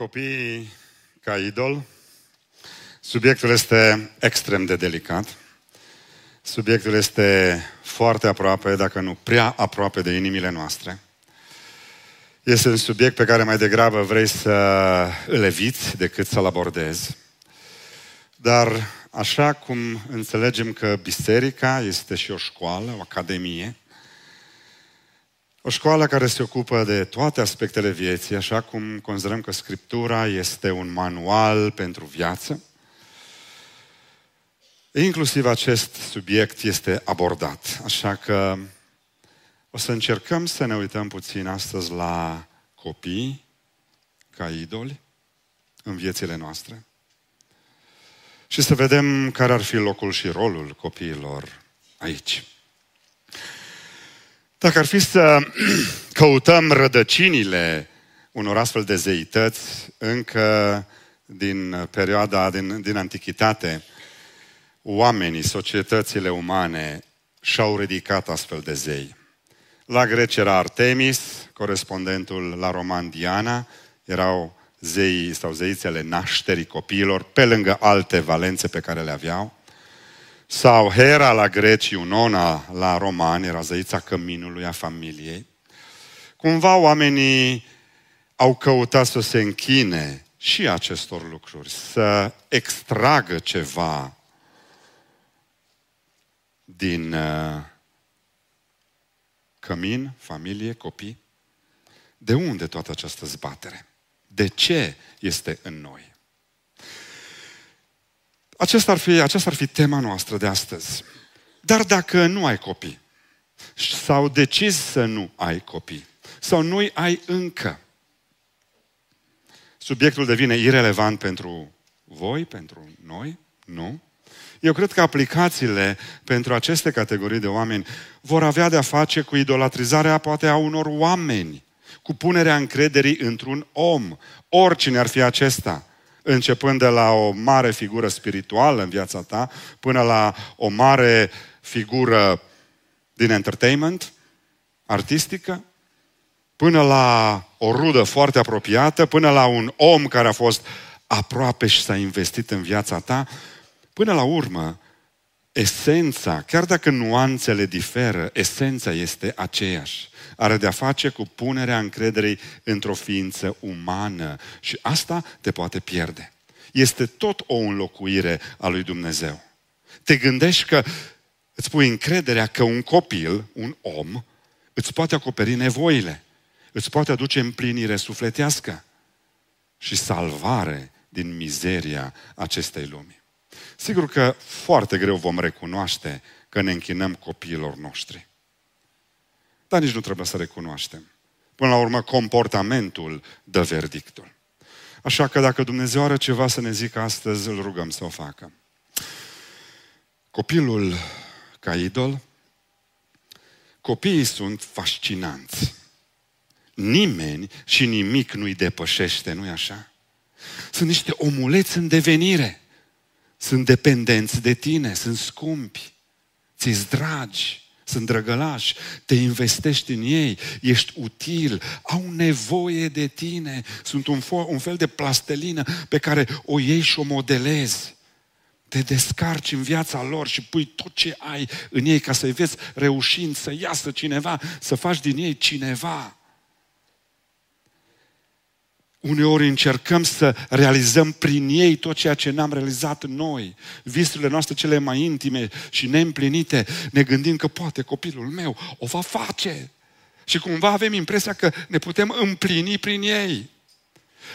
Copiii ca idol. Subiectul este extrem de delicat. Subiectul este foarte aproape, dacă nu prea aproape de inimile noastre. Este un subiect pe care mai degrabă vrei să îl eviți decât să-l abordezi. Dar așa cum înțelegem că biserica este și o școală, o academie, o școală care se ocupă de toate aspectele vieții, așa cum considerăm că Scriptura este un manual pentru viață. Inclusiv acest subiect este abordat. Așa că o să încercăm să ne uităm puțin astăzi la copii ca idoli în viețile noastre și să vedem care ar fi locul și rolul copiilor aici. Dacă ar fi să căutăm rădăcinile unor astfel de zeități încă din perioada, din, din antichitate, oamenii, societățile umane și-au ridicat astfel de zei. La greci era Artemis, corespondentul la roman Diana, erau zeii sau zeițele nașterii copiilor, pe lângă alte valențe pe care le aveau. Sau Hera la greci, Iunona la romani, era zeița căminului a familiei. Cumva oamenii au căutat să se închine și acestor lucruri, să extragă ceva din uh, cămin, familie, copii. De unde toată această zbatere? De ce este în noi? Aceasta ar, fi, aceasta ar fi tema noastră de astăzi. Dar dacă nu ai copii, sau decizi să nu ai copii, sau nu ai încă, subiectul devine irelevant pentru voi, pentru noi? Nu. Eu cred că aplicațiile pentru aceste categorii de oameni vor avea de-a face cu idolatrizarea poate a unor oameni, cu punerea încrederii într-un om, oricine ar fi acesta începând de la o mare figură spirituală în viața ta, până la o mare figură din entertainment, artistică, până la o rudă foarte apropiată, până la un om care a fost aproape și s-a investit în viața ta, până la urmă, esența, chiar dacă nuanțele diferă, esența este aceeași are de-a face cu punerea încrederei într-o ființă umană și asta te poate pierde. Este tot o înlocuire a lui Dumnezeu. Te gândești că îți pui încrederea că un copil, un om, îți poate acoperi nevoile, îți poate aduce împlinire sufletească și salvare din mizeria acestei lumi. Sigur că foarte greu vom recunoaște că ne închinăm copiilor noștri. Dar nici nu trebuie să recunoaștem. Până la urmă, comportamentul dă verdictul. Așa că dacă Dumnezeu are ceva să ne zică astăzi, îl rugăm să o facă. Copilul ca idol, copiii sunt fascinanți. Nimeni și nimic nu-i depășește, nu-i așa? Sunt niște omuleți în devenire. Sunt dependenți de tine, sunt scumpi, ți-s dragi sunt drăgălași, te investești în ei, ești util, au nevoie de tine, sunt un, fo- un fel de plastelină pe care o iei și o modelezi. Te descarci în viața lor și pui tot ce ai în ei ca să-i vezi reușind să iasă cineva, să faci din ei cineva. Uneori încercăm să realizăm prin ei tot ceea ce n-am realizat noi. Visurile noastre cele mai intime și neîmplinite, ne gândim că poate copilul meu o va face. Și cumva avem impresia că ne putem împlini prin ei.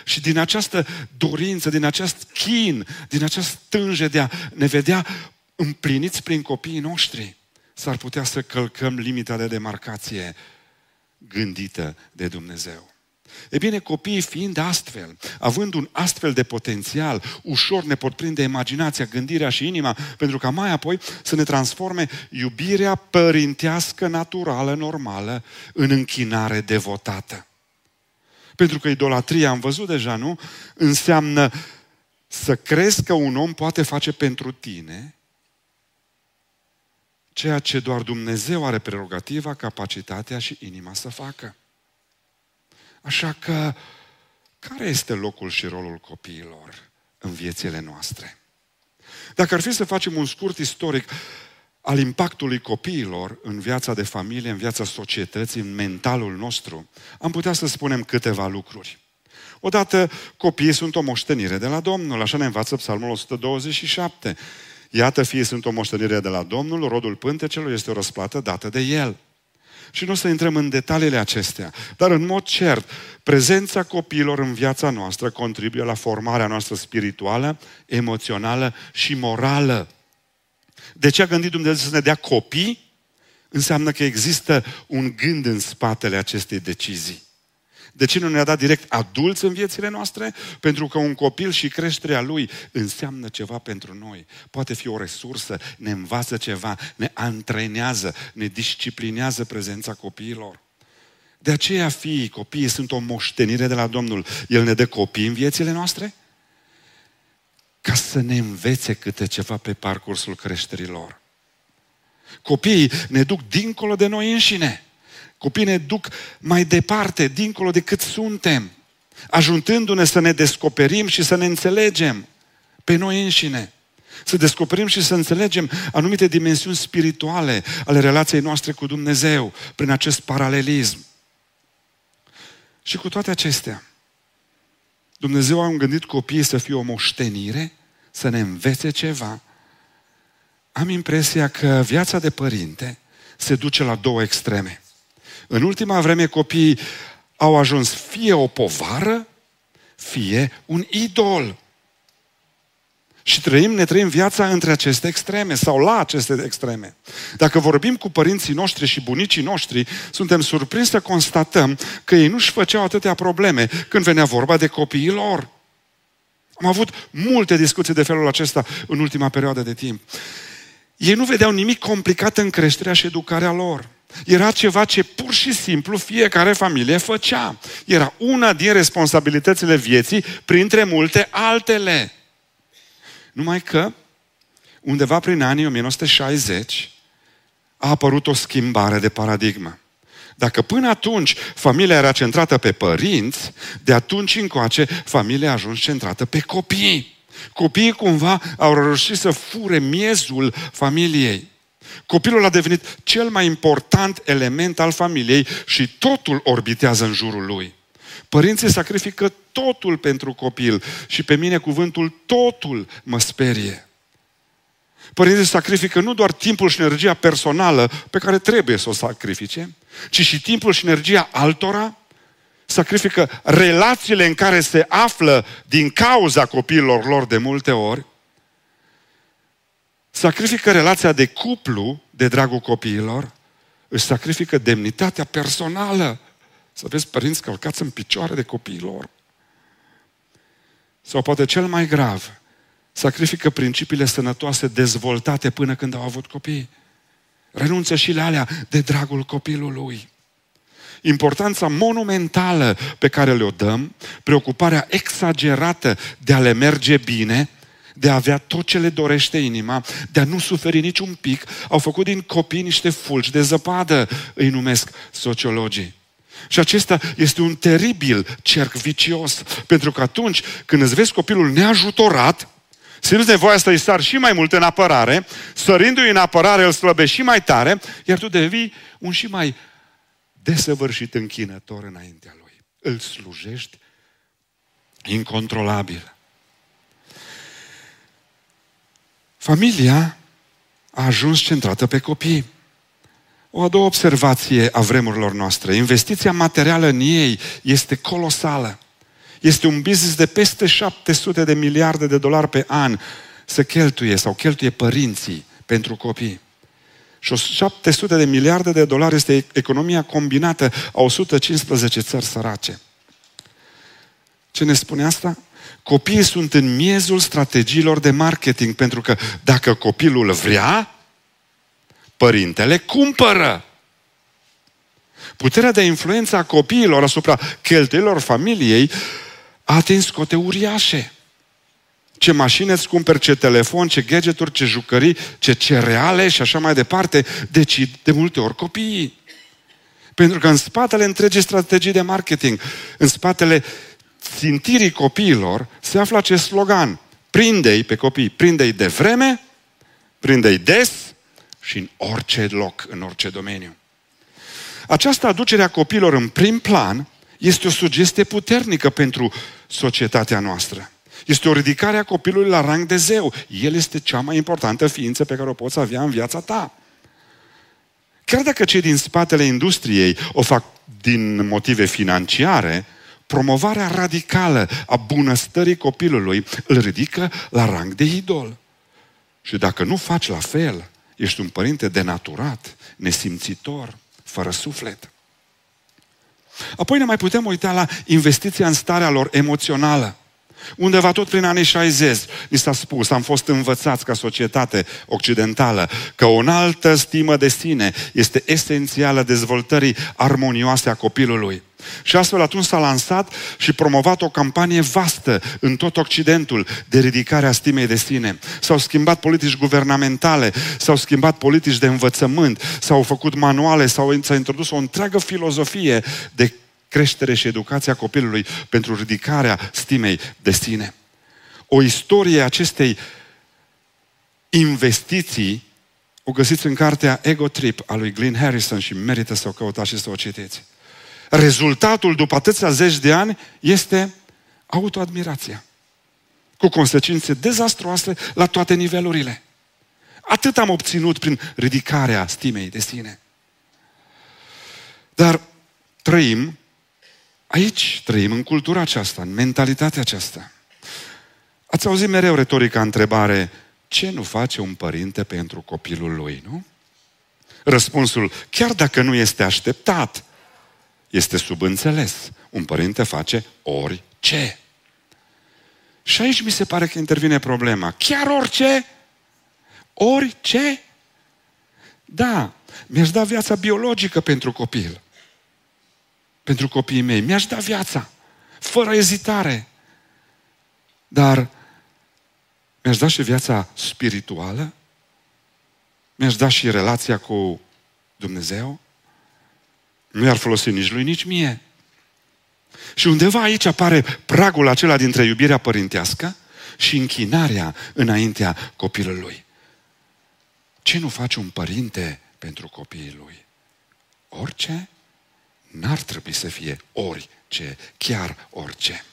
Și din această dorință, din acest chin, din această stânge de a ne vedea împliniți prin copiii noștri, s-ar putea să călcăm limita de demarcație gândită de Dumnezeu. E bine, copiii fiind astfel, având un astfel de potențial, ușor ne pot prinde imaginația, gândirea și inima, pentru ca mai apoi să ne transforme iubirea părintească, naturală, normală, în închinare devotată. Pentru că idolatria, am văzut deja, nu? Înseamnă să crezi că un om poate face pentru tine ceea ce doar Dumnezeu are prerogativa, capacitatea și inima să facă. Așa că care este locul și rolul copiilor în viețile noastre? Dacă ar fi să facem un scurt istoric al impactului copiilor în viața de familie, în viața societății, în mentalul nostru, am putea să spunem câteva lucruri. Odată, copiii sunt o moștenire de la Domnul, așa ne învață Psalmul 127. Iată, fie sunt o moștenire de la Domnul, rodul pântecelor este o răsplată dată de El. Și nu o să intrăm în detaliile acestea, dar în mod cert, prezența copiilor în viața noastră contribuie la formarea noastră spirituală, emoțională și morală. De ce a gândit Dumnezeu să ne dea copii? Înseamnă că există un gând în spatele acestei decizii. De ce nu ne-a dat direct adulți în viețile noastre? Pentru că un copil și creșterea lui înseamnă ceva pentru noi. Poate fi o resursă, ne învață ceva, ne antrenează, ne disciplinează prezența copiilor. De aceea fiii, copiii sunt o moștenire de la Domnul. El ne dă copii în viețile noastre ca să ne învețe câte ceva pe parcursul creșterilor. Copiii ne duc dincolo de noi înșine. Copiii ne duc mai departe, dincolo de cât suntem, ajutându-ne să ne descoperim și să ne înțelegem pe noi înșine. Să descoperim și să înțelegem anumite dimensiuni spirituale ale relației noastre cu Dumnezeu, prin acest paralelism. Și cu toate acestea, Dumnezeu a îngândit copiii să fie o moștenire, să ne învețe ceva. Am impresia că viața de părinte se duce la două extreme. În ultima vreme copiii au ajuns fie o povară, fie un idol. Și trăim, ne trăim viața între aceste extreme sau la aceste extreme. Dacă vorbim cu părinții noștri și bunicii noștri, suntem surprinși să constatăm că ei nu-și făceau atâtea probleme când venea vorba de copiii lor. Am avut multe discuții de felul acesta în ultima perioadă de timp. Ei nu vedeau nimic complicat în creșterea și educarea lor. Era ceva ce pur și simplu fiecare familie făcea. Era una din responsabilitățile vieții, printre multe altele. Numai că, undeva prin anii 1960, a apărut o schimbare de paradigmă. Dacă până atunci familia era centrată pe părinți, de atunci încoace familia a ajuns centrată pe copii. Copiii cumva au reușit să fure miezul familiei. Copilul a devenit cel mai important element al familiei și totul orbitează în jurul lui. Părinții sacrifică totul pentru copil și pe mine cuvântul totul mă sperie. Părinții sacrifică nu doar timpul și energia personală pe care trebuie să o sacrifice, ci și timpul și energia altora, sacrifică relațiile în care se află din cauza copiilor lor de multe ori, sacrifică relația de cuplu de dragul copiilor, își sacrifică demnitatea personală. Să vezi părinți călcați în picioare de copiilor. Sau poate cel mai grav, sacrifică principiile sănătoase dezvoltate până când au avut copii. Renunță și la alea de dragul copilului. Importanța monumentală pe care le-o dăm, preocuparea exagerată de a le merge bine, de a avea tot ce le dorește inima, de a nu suferi niciun pic, au făcut din copii niște fulgi de zăpadă, îi numesc sociologii. Și acesta este un teribil cerc vicios, pentru că atunci când îți vezi copilul neajutorat, simți nevoia să-i sar și mai mult în apărare, sărindu-i în apărare îl slăbești și mai tare, iar tu devii un și mai desăvârșit închinător înaintea lui. Îl slujești incontrolabil. Familia a ajuns centrată pe copii. O a doua observație a vremurilor noastre. Investiția materială în ei este colosală. Este un business de peste 700 de miliarde de dolari pe an să cheltuie sau cheltuie părinții pentru copii. Și 700 de miliarde de dolari este economia combinată a 115 țări sărace. Ce ne spune asta? Copiii sunt în miezul strategiilor de marketing, pentru că dacă copilul vrea, părintele cumpără. Puterea de influență a copiilor asupra cheltuielor familiei a atins cote uriașe. Ce mașini îți cumperi, ce telefon, ce gadgeturi, ce jucării, ce cereale și așa mai departe, decid de multe ori copiii. Pentru că în spatele întregii strategii de marketing, în spatele țintirii copiilor se află acest slogan. Prinde-i pe copii, prinde-i de vreme, prinde-i des și în orice loc, în orice domeniu. Această aducere a copiilor în prim plan este o sugestie puternică pentru societatea noastră. Este o ridicare a copilului la rang de zeu. El este cea mai importantă ființă pe care o poți avea în viața ta. Chiar dacă cei din spatele industriei o fac din motive financiare, promovarea radicală a bunăstării copilului îl ridică la rang de idol. Și dacă nu faci la fel, ești un părinte denaturat, nesimțitor, fără suflet. Apoi ne mai putem uita la investiția în starea lor emoțională. Undeva tot prin anii 60 ni s-a spus, am fost învățați ca societate occidentală, că o înaltă stimă de sine este esențială dezvoltării armonioase a copilului. Și astfel atunci s-a lansat și promovat o campanie vastă în tot Occidentul de ridicare a stimei de sine. S-au schimbat politici guvernamentale, s-au schimbat politici de învățământ, s-au făcut manuale, s-au, s-a introdus o întreagă filozofie de creștere și educația copilului pentru ridicarea stimei de sine. O istorie acestei investiții o găsiți în cartea Ego Trip a lui Glenn Harrison și merită să o căutați și să o citiți. Rezultatul după atâția zeci de ani este autoadmirația. Cu consecințe dezastroase la toate nivelurile. Atât am obținut prin ridicarea stimei de sine. Dar trăim Aici trăim, în cultura aceasta, în mentalitatea aceasta. Ați auzit mereu retorica întrebare, ce nu face un părinte pentru copilul lui, nu? Răspunsul, chiar dacă nu este așteptat, este subînțeles. Un părinte face orice. Și aici mi se pare că intervine problema. Chiar orice? Orice? Da, mi-aș da viața biologică pentru copil pentru copiii mei. Mi-aș da viața, fără ezitare. Dar mi-aș da și viața spirituală? Mi-aș da și relația cu Dumnezeu? Nu i-ar folosi nici lui, nici mie. Și undeva aici apare pragul acela dintre iubirea părintească și închinarea înaintea copilului. Ce nu face un părinte pentru copiii lui? Orice? N-ar trebui să fie orice, chiar orice.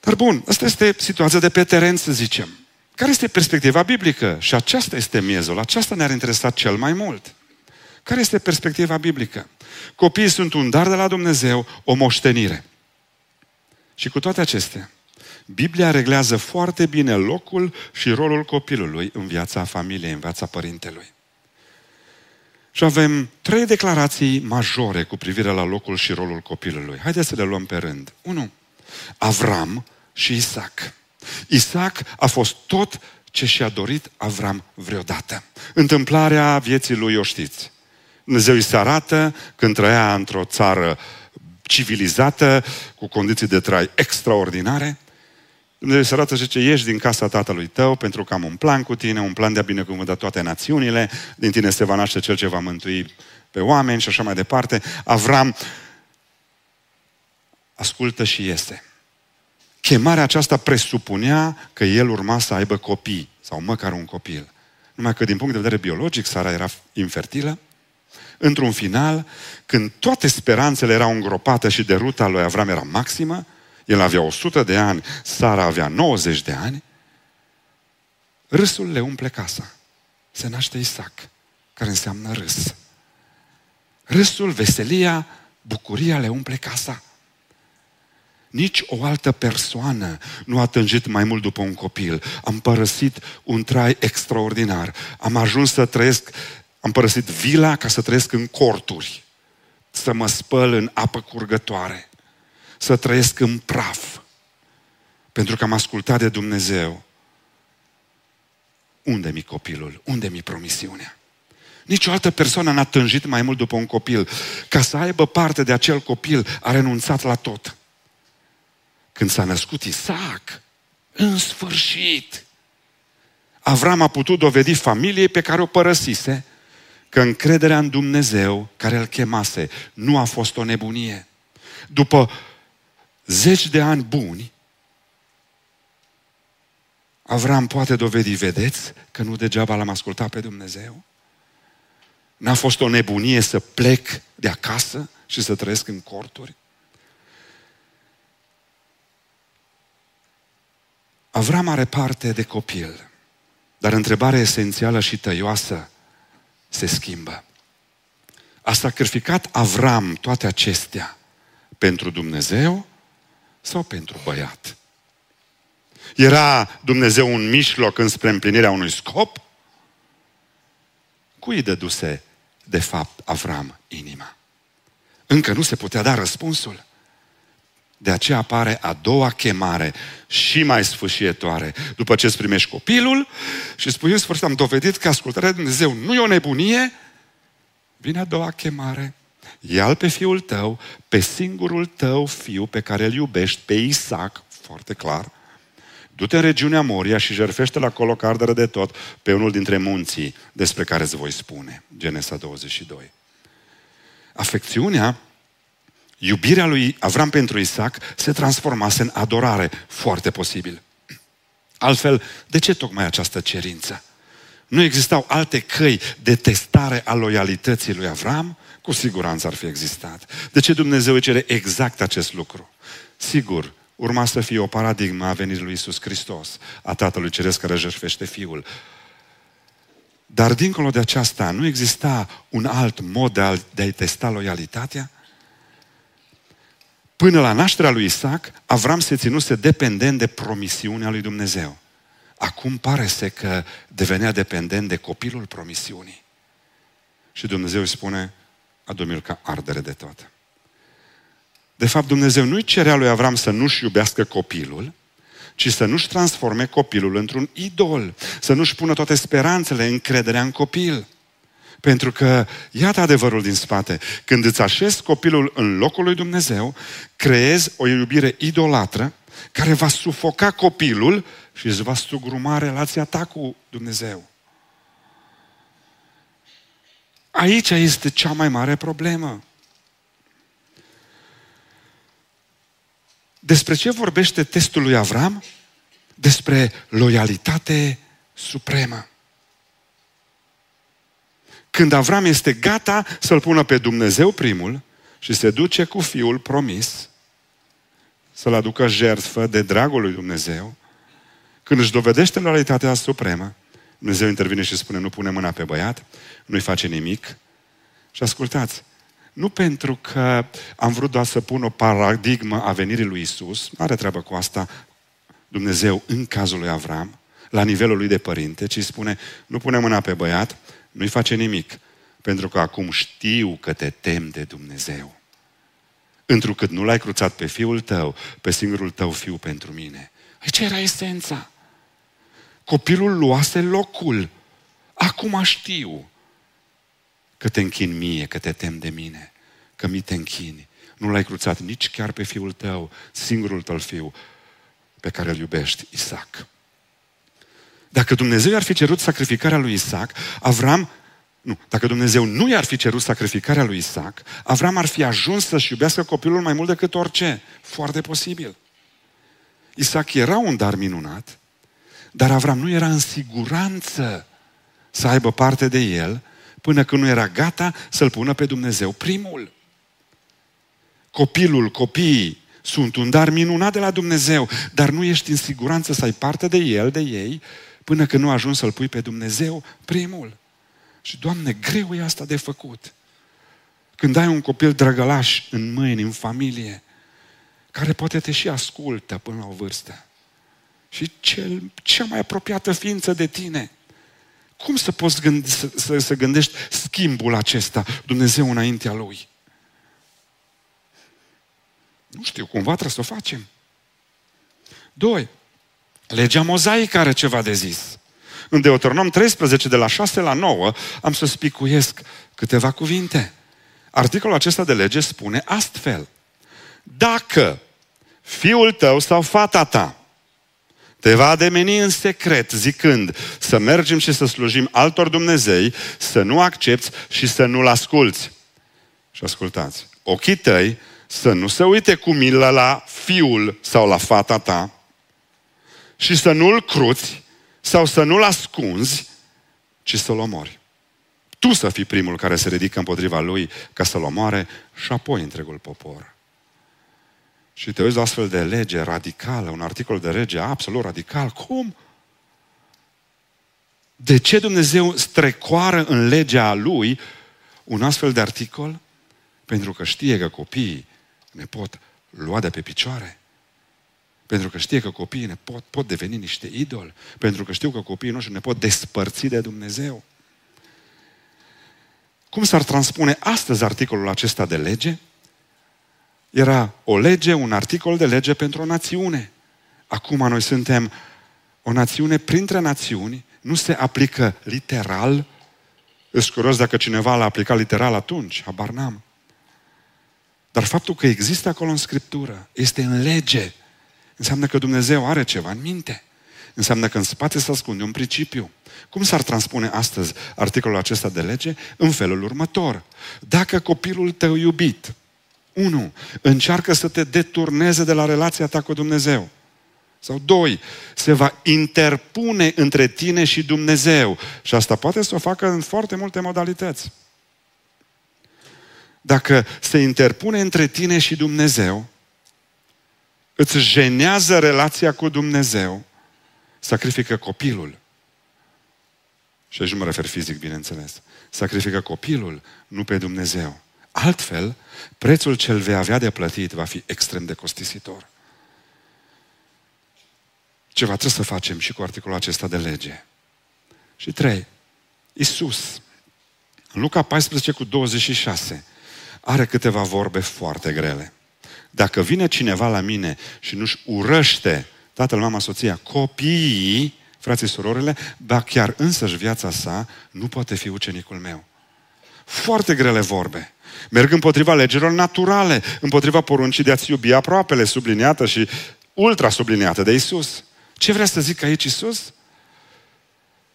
Dar bun, asta este situația de pe teren, să zicem. Care este perspectiva biblică? Și aceasta este miezul, aceasta ne-ar interesa cel mai mult. Care este perspectiva biblică? Copiii sunt un dar de la Dumnezeu, o moștenire. Și cu toate acestea, Biblia reglează foarte bine locul și rolul copilului în viața familiei, în viața părintelui. Și avem trei declarații majore cu privire la locul și rolul copilului. Haideți să le luăm pe rând. 1. Avram și Isaac. Isaac a fost tot ce și-a dorit Avram vreodată. Întâmplarea vieții lui o știți. Dumnezeu îi se arată când trăia într-o țară civilizată, cu condiții de trai extraordinare, Dumnezeu se arată și zice, ieși din casa tatălui tău pentru că am un plan cu tine, un plan de a binecuvânta toate națiunile, din tine se va naște cel ce va mântui pe oameni și așa mai departe. Avram ascultă și iese. Chemarea aceasta presupunea că el urma să aibă copii, sau măcar un copil. Numai că din punct de vedere biologic, Sara era infertilă. Într-un final, când toate speranțele erau îngropate și deruta lui Avram era maximă, el avea 100 de ani, Sara avea 90 de ani. Râsul le umple casa. Se naște Isaac, care înseamnă râs. Râsul, veselia, bucuria le umple casa. Nici o altă persoană nu a tânjit mai mult după un copil. Am părăsit un trai extraordinar. Am ajuns să trăiesc, am părăsit vila ca să trăiesc în corturi. Să mă spăl în apă curgătoare să trăiesc în praf. Pentru că am ascultat de Dumnezeu. Unde mi copilul? Unde mi promisiunea? Nici o altă persoană n-a tânjit mai mult după un copil. Ca să aibă parte de acel copil, a renunțat la tot. Când s-a născut Isaac, în sfârșit, Avram a putut dovedi familiei pe care o părăsise că încrederea în Dumnezeu care îl chemase nu a fost o nebunie. După zeci de ani buni, Avram poate dovedi, vedeți, că nu degeaba l-am ascultat pe Dumnezeu? N-a fost o nebunie să plec de acasă și să trăiesc în corturi? Avram are parte de copil, dar întrebarea esențială și tăioasă se schimbă. A sacrificat Avram toate acestea pentru Dumnezeu sau pentru băiat? Era Dumnezeu un mijloc înspre împlinirea unui scop? Cui dăduse, de fapt, Avram inima? Încă nu se putea da răspunsul. De aceea apare a doua chemare și mai sfâșietoare. După ce îți primești copilul și spui, în sfârșit am dovedit că ascultarea de Dumnezeu nu e o nebunie, vine a doua chemare. Ia-l pe fiul tău, pe singurul tău fiu pe care îl iubești, pe Isaac, foarte clar, du-te în regiunea Moria și jerfește la acolo cardără de tot pe unul dintre munții despre care îți voi spune. Genesa 22. Afecțiunea iubirea lui Avram pentru Isaac se transformase în adorare, foarte posibil. Altfel, de ce tocmai această cerință? Nu existau alte căi de testare a loialității lui Avram? Cu siguranță ar fi existat. De ce Dumnezeu îi cere exact acest lucru? Sigur, urma să fie o paradigmă a venirii lui Isus Hristos, a Tatălui Ceresc care jertfește Fiul. Dar dincolo de aceasta, nu exista un alt mod de, a, de a-i testa loialitatea? Până la nașterea lui Isaac, Avram se ținuse dependent de promisiunea lui Dumnezeu. Acum pare să că devenea dependent de copilul promisiunii. Și Dumnezeu îi spune, adu ca ardere de tot. De fapt, Dumnezeu nu-i cerea lui Avram să nu-și iubească copilul, ci să nu-și transforme copilul într-un idol, să nu-și pună toate speranțele, încrederea în copil. Pentru că, iată adevărul din spate, când îți așezi copilul în locul lui Dumnezeu, creezi o iubire idolatră care va sufoca copilul și îți va sugruma relația ta cu Dumnezeu. Aici este cea mai mare problemă. Despre ce vorbește testul lui Avram? Despre loialitate supremă. Când Avram este gata să-L pună pe Dumnezeu primul și se duce cu fiul promis să-L aducă jertfă de dragul lui Dumnezeu, când își dovedește loialitatea supremă, Dumnezeu intervine și spune, nu pune mâna pe băiat, nu-i face nimic. Și ascultați, nu pentru că am vrut doar să pun o paradigmă a venirii lui Isus, nu are treabă cu asta Dumnezeu în cazul lui Avram, la nivelul lui de părinte, ci spune, nu pune mâna pe băiat, nu-i face nimic, pentru că acum știu că te tem de Dumnezeu. Întrucât nu l-ai cruțat pe fiul tău, pe singurul tău fiu pentru mine. Ce era esența? Copilul luase locul. Acum știu că te închin mie, că te tem de mine, că mi te închini. Nu l-ai cruțat nici chiar pe fiul tău, singurul tău fiu, pe care îl iubești, Isaac. Dacă Dumnezeu ar fi cerut sacrificarea lui Isaac, Avram, nu, dacă Dumnezeu nu i-ar fi cerut sacrificarea lui Isaac, Avram ar fi ajuns să-și iubească copilul mai mult decât orice. Foarte posibil. Isaac era un dar minunat, dar Avram nu era în siguranță să aibă parte de el până când nu era gata să-l pună pe Dumnezeu primul. Copilul, copiii sunt un dar minunat de la Dumnezeu, dar nu ești în siguranță să ai parte de el, de ei, până când nu ajungi să-L pui pe Dumnezeu primul. Și, Doamne, greu e asta de făcut. Când ai un copil drăgălaș în mâini, în familie, care poate te și ascultă până la o vârstă, și cel, cea mai apropiată ființă de tine, cum să poți gândi, să, să, să gândești schimbul acesta, Dumnezeu înaintea Lui? Nu știu, cumva trebuie să o facem. Doi, Legea mozaică are ceva de zis. În Deuteronom 13, de la 6 la 9, am să spicuiesc câteva cuvinte. Articolul acesta de lege spune astfel. Dacă fiul tău sau fata ta te va ademeni în secret zicând să mergem și să slujim altor Dumnezei, să nu accepti și să nu-L asculți. Și ascultați, ochii tăi să nu se uite cu milă la fiul sau la fata ta și să nu-l cruți sau să nu-l ascunzi, ci să-l omori. Tu să fii primul care se ridică împotriva lui ca să-l omoare și apoi întregul popor. Și te uiți la astfel de lege radicală, un articol de lege absolut radical. Cum? De ce Dumnezeu strecoară în legea lui un astfel de articol? Pentru că știe că copiii ne pot lua de pe picioare. Pentru că știe că copiii ne pot, pot deveni niște idoli. Pentru că știu că copiii noștri ne pot despărți de Dumnezeu. Cum s-ar transpune astăzi articolul acesta de lege? Era o lege, un articol de lege pentru o națiune. Acum noi suntem o națiune printre națiuni, nu se aplică literal. Îți curios dacă cineva l-a aplicat literal atunci, habar n-am. Dar faptul că există acolo în Scriptură, este în lege, înseamnă că Dumnezeu are ceva în minte. Înseamnă că în spate se ascunde un principiu. Cum s-ar transpune astăzi articolul acesta de lege? În felul următor. Dacă copilul tău iubit, unu, încearcă să te deturneze de la relația ta cu Dumnezeu. Sau doi, se va interpune între tine și Dumnezeu. Și asta poate să o facă în foarte multe modalități. Dacă se interpune între tine și Dumnezeu, îți jenează relația cu Dumnezeu, sacrifică copilul. Și aici nu mă refer fizic, bineînțeles. Sacrifică copilul, nu pe Dumnezeu. Altfel, prețul cel vei avea de plătit va fi extrem de costisitor. Ceva trebuie să facem și cu articolul acesta de lege. Și trei, Isus, în Luca 14 cu 26, are câteva vorbe foarte grele. Dacă vine cineva la mine și nu-și urăște tatăl, mama, soția, copiii, frații, surorile, ba chiar însăși viața sa, nu poate fi ucenicul meu. Foarte grele vorbe. Merg împotriva legilor naturale, împotriva poruncii de a-ți iubi aproapele, subliniată și ultra subliniată de Isus. Ce vrea să zic aici Isus?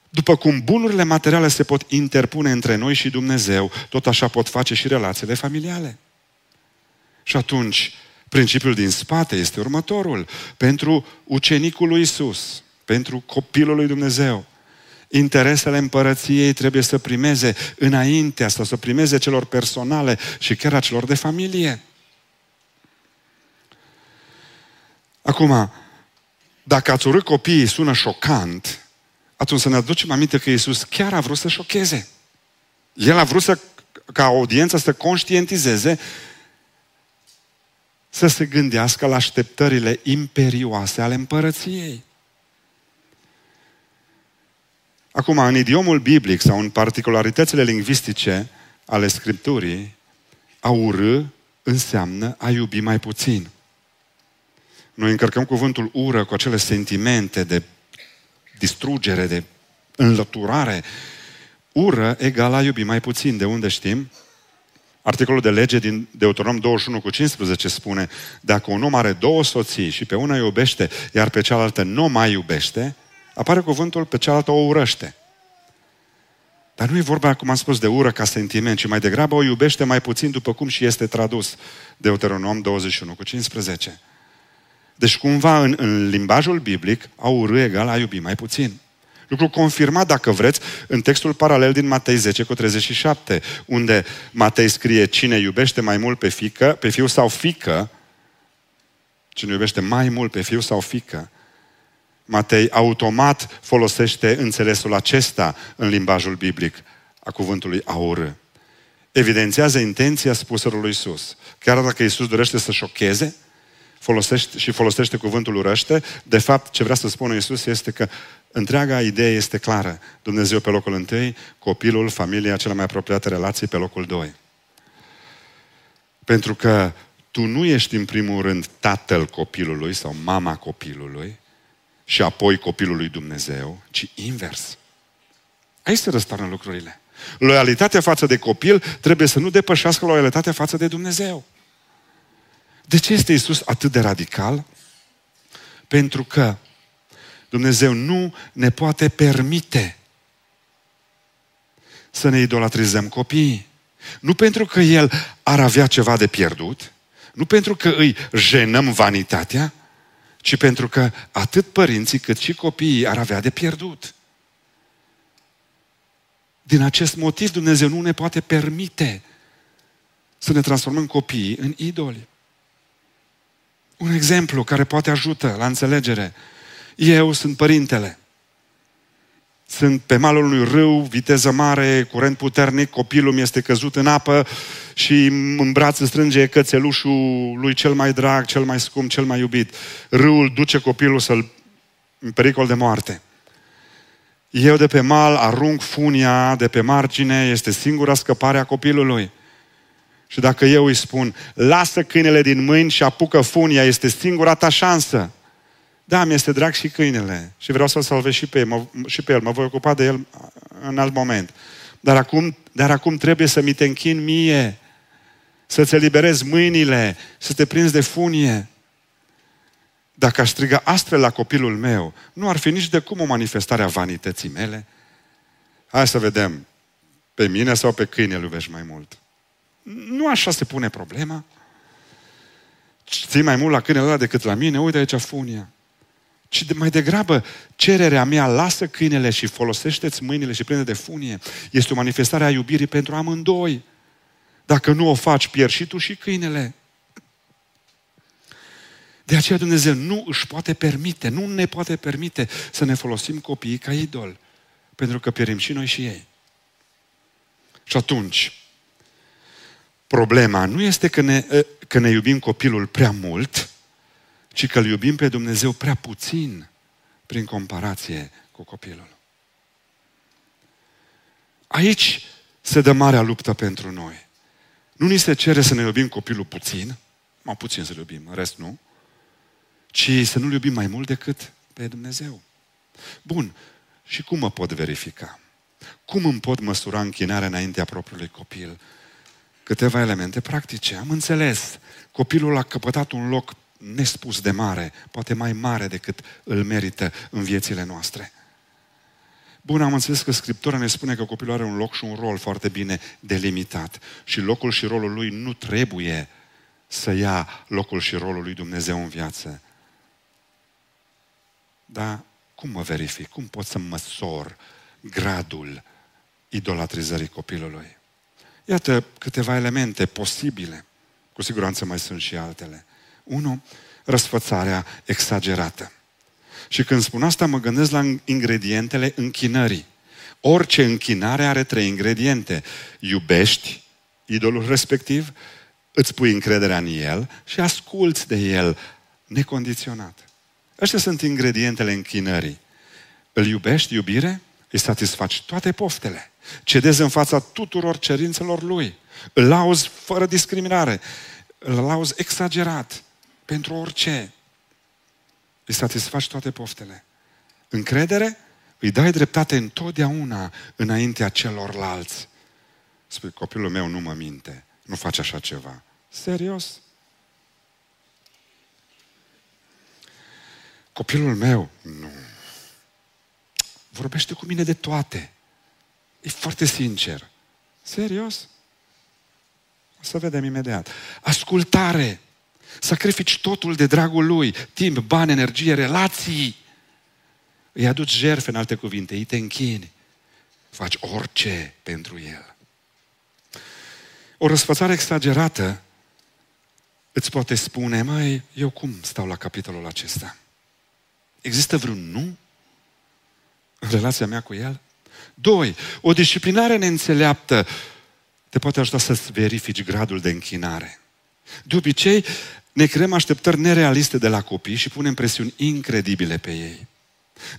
După cum bunurile materiale se pot interpune între noi și Dumnezeu, tot așa pot face și relațiile familiale. Și atunci, principiul din spate este următorul. Pentru ucenicul lui Isus, pentru copilul lui Dumnezeu, interesele împărăției trebuie să primeze înaintea sau să primeze celor personale și chiar a celor de familie. Acum, dacă ați urât copiii sună șocant, atunci să ne aducem aminte că Iisus chiar a vrut să șocheze. El a vrut să, ca audiența să conștientizeze, să se gândească la așteptările imperioase ale împărăției. Acum, în idiomul biblic sau în particularitățile lingvistice ale Scripturii, a urâ înseamnă a iubi mai puțin. Noi încărcăm cuvântul ură cu acele sentimente de distrugere, de înlăturare. Ură egal a iubi mai puțin. De unde știm? Articolul de lege din Deuteronom 21 cu 15 spune dacă un om are două soții și pe una iubește, iar pe cealaltă nu mai iubește, apare cuvântul pe cealaltă o urăște. Dar nu e vorba, cum am spus, de ură ca sentiment, ci mai degrabă o iubește mai puțin după cum și este tradus. Deuteronom 21 cu 15. Deci cumva în, în limbajul biblic a urâ egal a iubi mai puțin. Lucru confirmat, dacă vreți, în textul paralel din Matei 10 cu 37, unde Matei scrie cine iubește mai mult pe, fică, pe fiu sau fică, cine iubește mai mult pe fiu sau fică, Matei automat folosește înțelesul acesta în limbajul biblic a cuvântului a urâ. Evidențiază intenția spusă lui Iisus. Chiar dacă Iisus dorește să șocheze, folosește, și folosește cuvântul urăște, de fapt ce vrea să spună Iisus este că întreaga idee este clară. Dumnezeu pe locul întâi, copilul, familia, cele mai apropiate relații pe locul doi. Pentru că tu nu ești în primul rând tatăl copilului sau mama copilului și apoi copilul lui Dumnezeu, ci invers. Aici se răstoarnă lucrurile. Loialitatea față de copil trebuie să nu depășească loialitatea față de Dumnezeu. De ce este Isus atât de radical? Pentru că Dumnezeu nu ne poate permite să ne idolatrizăm copiii. Nu pentru că El ar avea ceva de pierdut, Nu pentru că îi jenăm vanitatea, ci pentru că atât părinții cât și copiii ar avea de pierdut. Din acest motiv Dumnezeu nu ne poate permite să ne transformăm copiii în idoli. Un exemplu care poate ajută la înțelegere. Eu sunt părintele. Sunt pe malul unui râu, viteză mare, curent puternic, copilul mi este căzut în apă și în braț strânge cățelușul lui cel mai drag, cel mai scump, cel mai iubit. Râul duce copilul să-l în pericol de moarte. Eu de pe mal arunc funia de pe margine, este singura scăpare a copilului. Și dacă eu îi spun, lasă câinele din mâini și apucă funia, este singura ta șansă. Da, mi este drag și câinele și vreau să-l salvez și pe, el, mă, și pe el, mă voi ocupa de el în alt moment. Dar acum, dar acum trebuie să mi te închin mie, să-ți eliberezi mâinile, să te prinzi de funie. Dacă aș striga astfel la copilul meu, nu ar fi nici de cum o manifestare a vanității mele. Hai să vedem, pe mine sau pe câine îl iubești mai mult. Nu așa se pune problema. Ții mai mult la câinele ăla decât la mine? Uite aici funia. Ci de, mai degrabă cererea mea, lasă câinele și folosește-ți mâinile și prinde de funie. Este o manifestare a iubirii pentru amândoi. Dacă nu o faci, pierzi și tu și câinele. De aceea Dumnezeu nu își poate permite, nu ne poate permite să ne folosim copiii ca idol. Pentru că pierim și noi și ei. Și atunci, problema nu este că ne, ă, că ne iubim copilul prea mult, ci că îl iubim pe Dumnezeu prea puțin prin comparație cu copilul. Aici se dă marea luptă pentru noi. Nu ni se cere să ne iubim copilul puțin, mai puțin să-l iubim, în rest nu, ci să nu-l iubim mai mult decât pe Dumnezeu. Bun, și cum mă pot verifica? Cum îmi pot măsura închinarea înaintea propriului copil? Câteva elemente practice. Am înțeles. Copilul a căpătat un loc nespus de mare, poate mai mare decât îl merită în viețile noastre. Bun, am înțeles că Scriptura ne spune că copilul are un loc și un rol foarte bine delimitat. Și locul și rolul lui nu trebuie să ia locul și rolul lui Dumnezeu în viață. Dar cum mă verific? Cum pot să măsor gradul idolatrizării copilului? Iată câteva elemente posibile. Cu siguranță mai sunt și altele. Unu, răsfățarea exagerată. Și când spun asta, mă gândesc la ingredientele închinării. Orice închinare are trei ingrediente. Iubești idolul respectiv, îți pui încrederea în el și asculți de el necondiționat. Astea sunt ingredientele închinării. Îl iubești, iubire, îi satisfaci toate poftele. Cedezi în fața tuturor cerințelor lui. Îl lauzi fără discriminare. Îl lauzi exagerat. Pentru orice. Îi satisfaci toate poftele. Încredere? Îi dai dreptate întotdeauna înaintea celorlalți. Spui, copilul meu nu mă minte. Nu face așa ceva. Serios? Copilul meu, nu. Vorbește cu mine de toate. E foarte sincer. Serios? O să vedem imediat. Ascultare. Sacrifici totul de dragul lui. Timp, bani, energie, relații. Îi aduci jerfe, în alte cuvinte. Îi te închini. Faci orice pentru el. O răsfățare exagerată îți poate spune, mai eu cum stau la capitolul acesta? Există vreun nu în relația mea cu el? Doi, o disciplinare neînțeleaptă te poate ajuta să-ți verifici gradul de închinare. De obicei, ne creăm așteptări nerealiste de la copii și punem presiuni incredibile pe ei.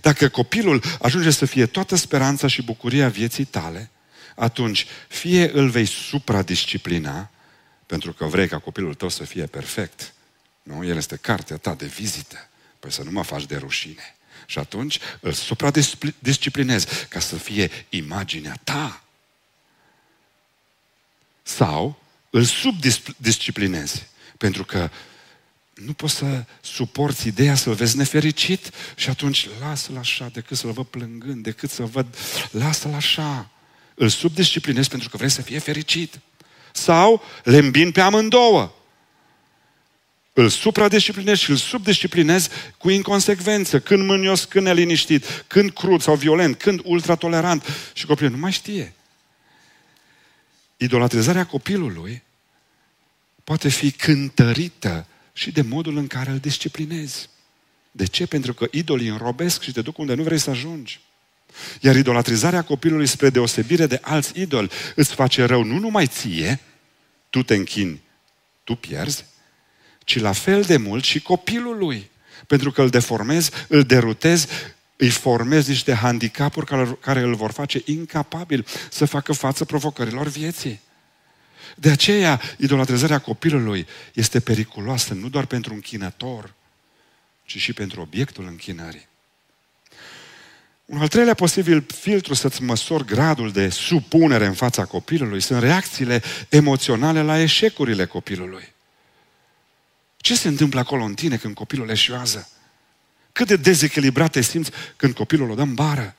Dacă copilul ajunge să fie toată speranța și bucuria vieții tale, atunci fie îl vei supradisciplina, pentru că vrei ca copilul tău să fie perfect. Nu? El este cartea ta de vizită. Păi să nu mă faci de rușine. Și atunci îl supradisciplinezi ca să fie imaginea ta. Sau îl subdisciplinezi. Pentru că nu poți să suporți ideea să-l vezi nefericit și atunci lasă-l așa, decât să-l văd plângând, decât să văd, lasă-l așa. Îl subdisciplinezi pentru că vrei să fie fericit. Sau le îmbin pe amândouă. Îl supradisciplinez și îl subdisciplinez cu inconsecvență, când mânios, când neliniștit, când crud sau violent, când ultratolerant. Și copilul nu mai știe. Idolatrizarea copilului poate fi cântărită și de modul în care îl disciplinezi. De ce? Pentru că idolii înrobesc și te duc unde nu vrei să ajungi. Iar idolatrizarea copilului spre deosebire de alți idoli îți face rău nu numai ție, tu te închini, tu pierzi, ci la fel de mult și copilului. Pentru că îl deformezi, îl derutezi, îi formezi niște handicapuri care, care îl vor face incapabil să facă față provocărilor vieții. De aceea, idolatrizarea copilului este periculoasă nu doar pentru închinător, ci și pentru obiectul închinării. Un al treilea posibil filtru să-ți măsori gradul de supunere în fața copilului sunt reacțiile emoționale la eșecurile copilului. Ce se întâmplă acolo în tine când copilul eșuează? Cât de dezechilibrat te simți când copilul o dă în bară?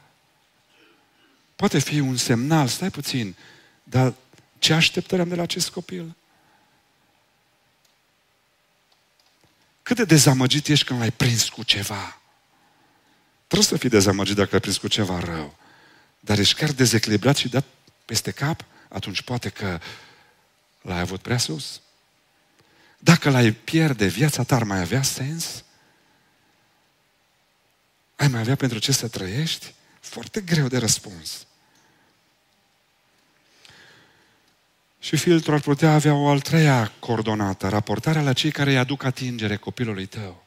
Poate fi un semnal, stai puțin, dar ce așteptări am de la acest copil? Cât de dezamăgit ești când l-ai prins cu ceva? Trebuie să fii dezamăgit dacă ai prins cu ceva rău. Dar ești chiar dezechilibrat și dat peste cap, atunci poate că l-ai avut prea sus. Dacă l-ai pierde, viața ta ar mai avea sens? Ai mai avea pentru ce să trăiești? Foarte greu de răspuns. Și filtrul ar putea avea o al treia coordonată, raportarea la cei care îi aduc atingere copilului tău.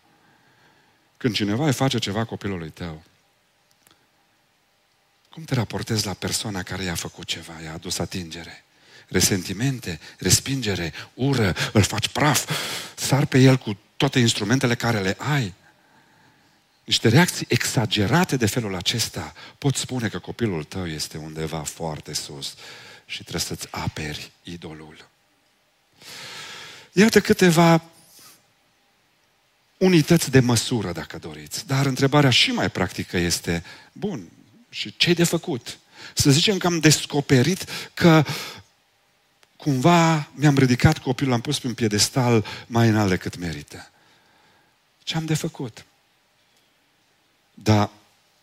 Când cineva îi face ceva copilului tău, cum te raportezi la persoana care i-a făcut ceva, i-a adus atingere? Resentimente, respingere, ură, îl faci praf, sar pe el cu toate instrumentele care le ai. Niște reacții exagerate de felul acesta pot spune că copilul tău este undeva foarte sus și trebuie să-ți aperi idolul. Iată câteva unități de măsură, dacă doriți. Dar întrebarea și mai practică este, bun, și ce de făcut? Să zicem că am descoperit că cumva mi-am ridicat copilul, l-am pus pe un piedestal mai înalt decât merită. Ce am de făcut? Da,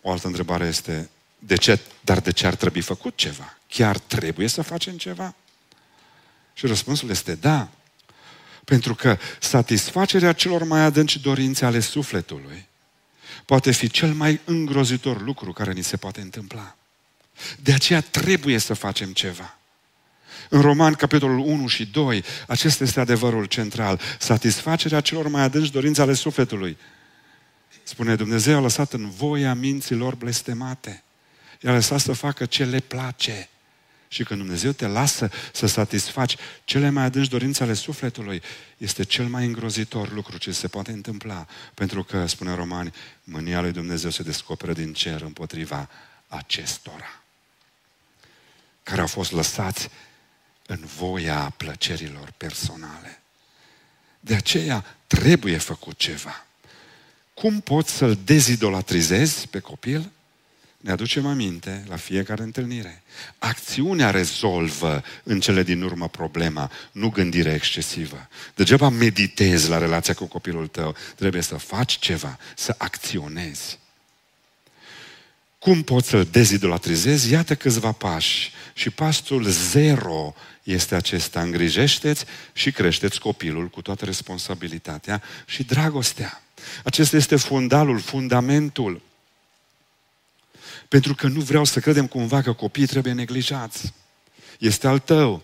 o altă întrebare este, de ce, dar de ce ar trebui făcut ceva? Chiar trebuie să facem ceva? Și răspunsul este da. Pentru că satisfacerea celor mai adânci dorințe ale sufletului poate fi cel mai îngrozitor lucru care ni se poate întâmpla. De aceea trebuie să facem ceva. În Roman, capitolul 1 și 2, acesta este adevărul central. Satisfacerea celor mai adânci dorințe ale sufletului. Spune Dumnezeu a lăsat în voia minților blestemate. I-a lăsat să facă ce le place. Și când Dumnezeu te lasă să satisfaci cele mai adânci dorințe ale sufletului, este cel mai îngrozitor lucru ce se poate întâmpla. Pentru că, spune Romani, mânia lui Dumnezeu se descoperă din cer împotriva acestora, care au fost lăsați în voia plăcerilor personale. De aceea trebuie făcut ceva. Cum poți să-l dezidolatrizezi pe copil? Ne aducem aminte la fiecare întâlnire. Acțiunea rezolvă în cele din urmă problema, nu gândirea excesivă. Degeaba meditezi la relația cu copilul tău. Trebuie să faci ceva, să acționezi. Cum poți să-l dezidolatrizezi? Iată câțiva pași. Și pasul zero este acesta. Îngrijește-ți și creșteți copilul cu toată responsabilitatea și dragostea. Acesta este fundalul, fundamentul. Pentru că nu vreau să credem cumva că copiii trebuie neglijați. Este al tău.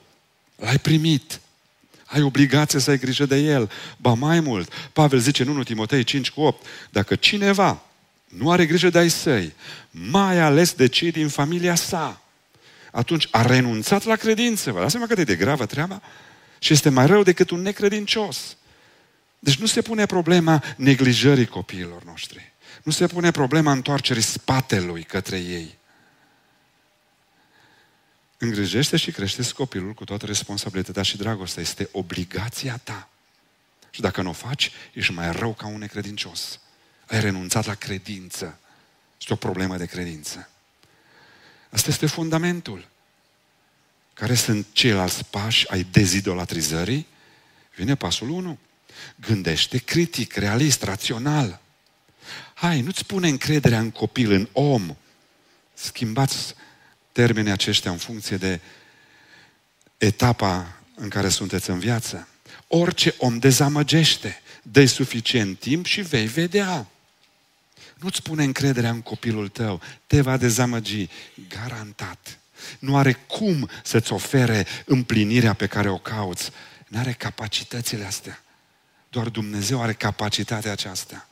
L-ai primit. Ai obligație să ai grijă de el. Ba mai mult, Pavel zice în 1 Timotei 5 cu 8, dacă cineva nu are grijă de ai săi, mai ales de cei din familia sa, atunci a renunțat la credință. Vă dați seama cât e de gravă treaba? Și este mai rău decât un necredincios. Deci nu se pune problema neglijării copiilor noștri. Nu se pune problema întoarcerii spatelui către ei. Îngrijește și crește copilul cu toată responsabilitatea și dragostea. Este obligația ta. Și dacă nu o faci, ești mai rău ca un necredincios. Ai renunțat la credință. Este o problemă de credință. Asta este fundamentul. Care sunt ceilalți pași ai dezidolatrizării? Vine pasul 1. Gândește critic, realist, rațional. Hai, nu-ți pune încrederea în copil, în om. Schimbați termenii aceștia în funcție de etapa în care sunteți în viață. Orice om dezamăgește. dă suficient timp și vei vedea. Nu-ți pune încrederea în copilul tău. Te va dezamăgi. Garantat. Nu are cum să-ți ofere împlinirea pe care o cauți. Nu are capacitățile astea. Doar Dumnezeu are capacitatea aceasta.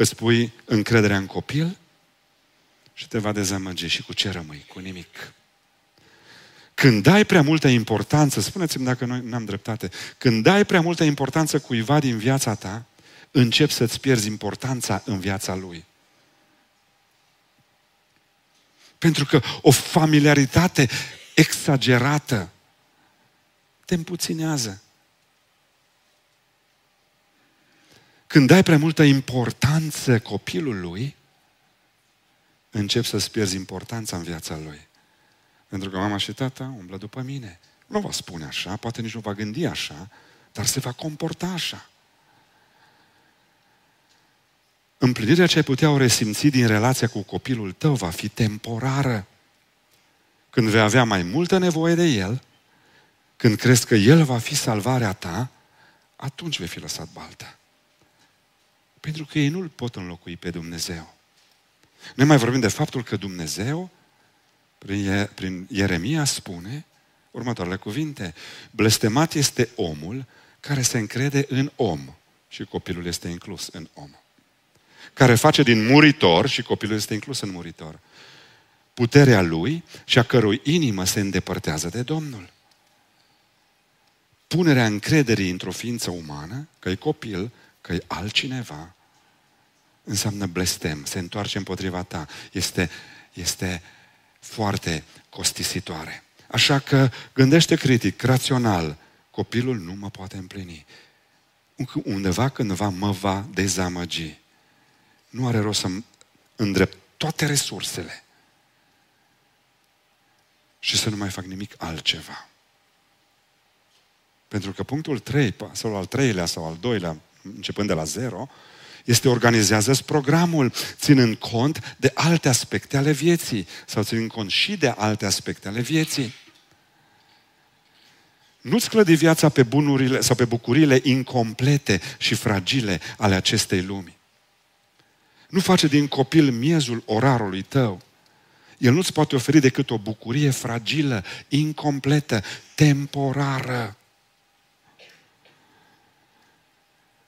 Îți pui încrederea în copil și te va dezamăgi. Și cu ce rămâi? Cu nimic. Când dai prea multă importanță, spuneți-mi dacă noi n-am dreptate, când dai prea multă importanță cuiva din viața ta, începi să-ți pierzi importanța în viața lui. Pentru că o familiaritate exagerată te împuținează. Când dai prea multă importanță copilului, începi să-ți pierzi importanța în viața lui. Pentru că mama și tata umblă după mine. Nu va spune așa, poate nici nu va gândi așa, dar se va comporta așa. Împlinirea ce ai putea o resimți din relația cu copilul tău va fi temporară. Când vei avea mai multă nevoie de el, când crezi că el va fi salvarea ta, atunci vei fi lăsat baltă. Pentru că ei nu-L pot înlocui pe Dumnezeu. Noi mai vorbim de faptul că Dumnezeu, prin Ieremia, spune următoarele cuvinte. Blestemat este omul care se încrede în om și copilul este inclus în om. Care face din muritor și copilul este inclus în muritor. Puterea lui și a cărui inimă se îndepărtează de Domnul. Punerea încrederii într-o ființă umană, că e copil, că e altcineva, înseamnă blestem, se întoarce împotriva ta. Este, este foarte costisitoare. Așa că gândește critic, rațional, copilul nu mă poate împlini. Undeva, cândva, mă va dezamăgi. Nu are rost să îndrept toate resursele și să nu mai fac nimic altceva. Pentru că punctul 3, sau al treilea sau al doilea, începând de la zero, este organizează programul, ținând cont de alte aspecte ale vieții sau ținând cont și de alte aspecte ale vieții. Nu-ți clădi viața pe bunurile sau pe bucurile incomplete și fragile ale acestei lumi. Nu face din copil miezul orarului tău. El nu-ți poate oferi decât o bucurie fragilă, incompletă, temporară.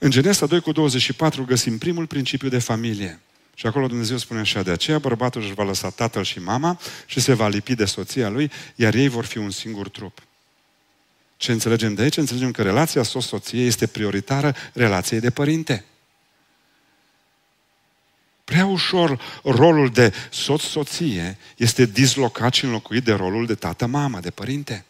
În Genesa 2 cu 24 găsim primul principiu de familie. Și acolo Dumnezeu spune așa, de aceea bărbatul își va lăsa tatăl și mama și se va lipi de soția lui, iar ei vor fi un singur trup. Ce înțelegem de aici? Înțelegem că relația soț-soție este prioritară relației de părinte. Prea ușor rolul de soț-soție este dislocat și înlocuit de rolul de tată-mamă, de părinte.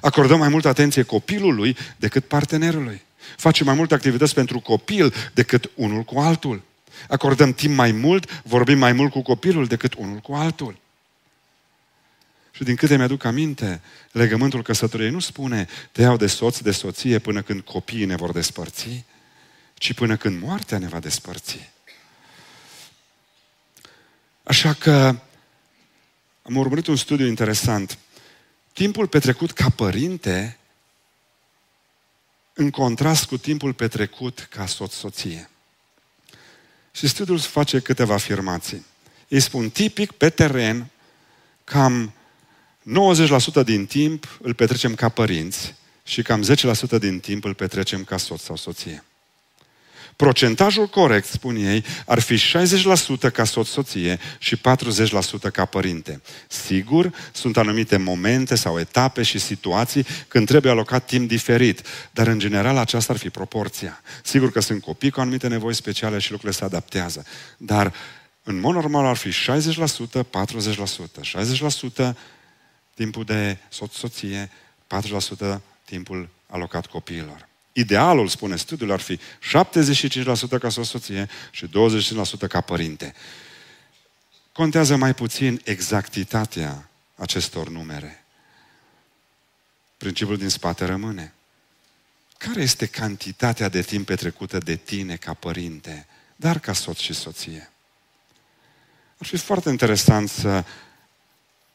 Acordăm mai multă atenție copilului decât partenerului. Facem mai multe activități pentru copil decât unul cu altul. Acordăm timp mai mult, vorbim mai mult cu copilul decât unul cu altul. Și din câte mi-aduc aminte, legământul căsătoriei nu spune te iau de soț, de soție până când copiii ne vor despărți, ci până când moartea ne va despărți. Așa că am urmărit un studiu interesant. Timpul petrecut ca părinte în contrast cu timpul petrecut ca soț-soție. Și studiul face câteva afirmații. Ei spun, tipic, pe teren, cam 90% din timp îl petrecem ca părinți și cam 10% din timp îl petrecem ca soț sau soție. Procentajul corect, spun ei, ar fi 60% ca soț-soție și 40% ca părinte. Sigur, sunt anumite momente sau etape și situații când trebuie alocat timp diferit, dar în general aceasta ar fi proporția. Sigur că sunt copii cu anumite nevoi speciale și lucrurile se adaptează, dar în mod normal ar fi 60%, 40%. 60% timpul de soț-soție, 40% timpul alocat copiilor. Idealul, spune studiul, ar fi 75% ca soție și 25% ca părinte. Contează mai puțin exactitatea acestor numere. Principiul din spate rămâne. care este cantitatea de timp petrecută de tine ca părinte, dar ca soț și soție? Ar fi foarte interesant să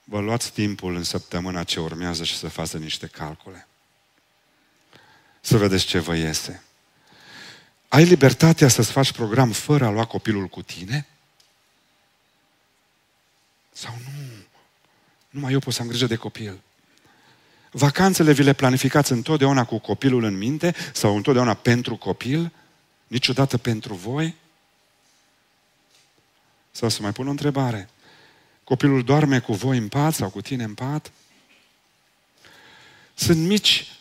vă luați timpul în săptămâna ce urmează și să faceți niște calcule. Să vedeți ce vă iese. Ai libertatea să-ți faci program fără a lua copilul cu tine? Sau nu? Numai eu pot să am grijă de copil. Vacanțele vi le planificați întotdeauna cu copilul în minte sau întotdeauna pentru copil? Niciodată pentru voi? Sau să mai pun o întrebare. Copilul doarme cu voi în pat sau cu tine în pat? Sunt mici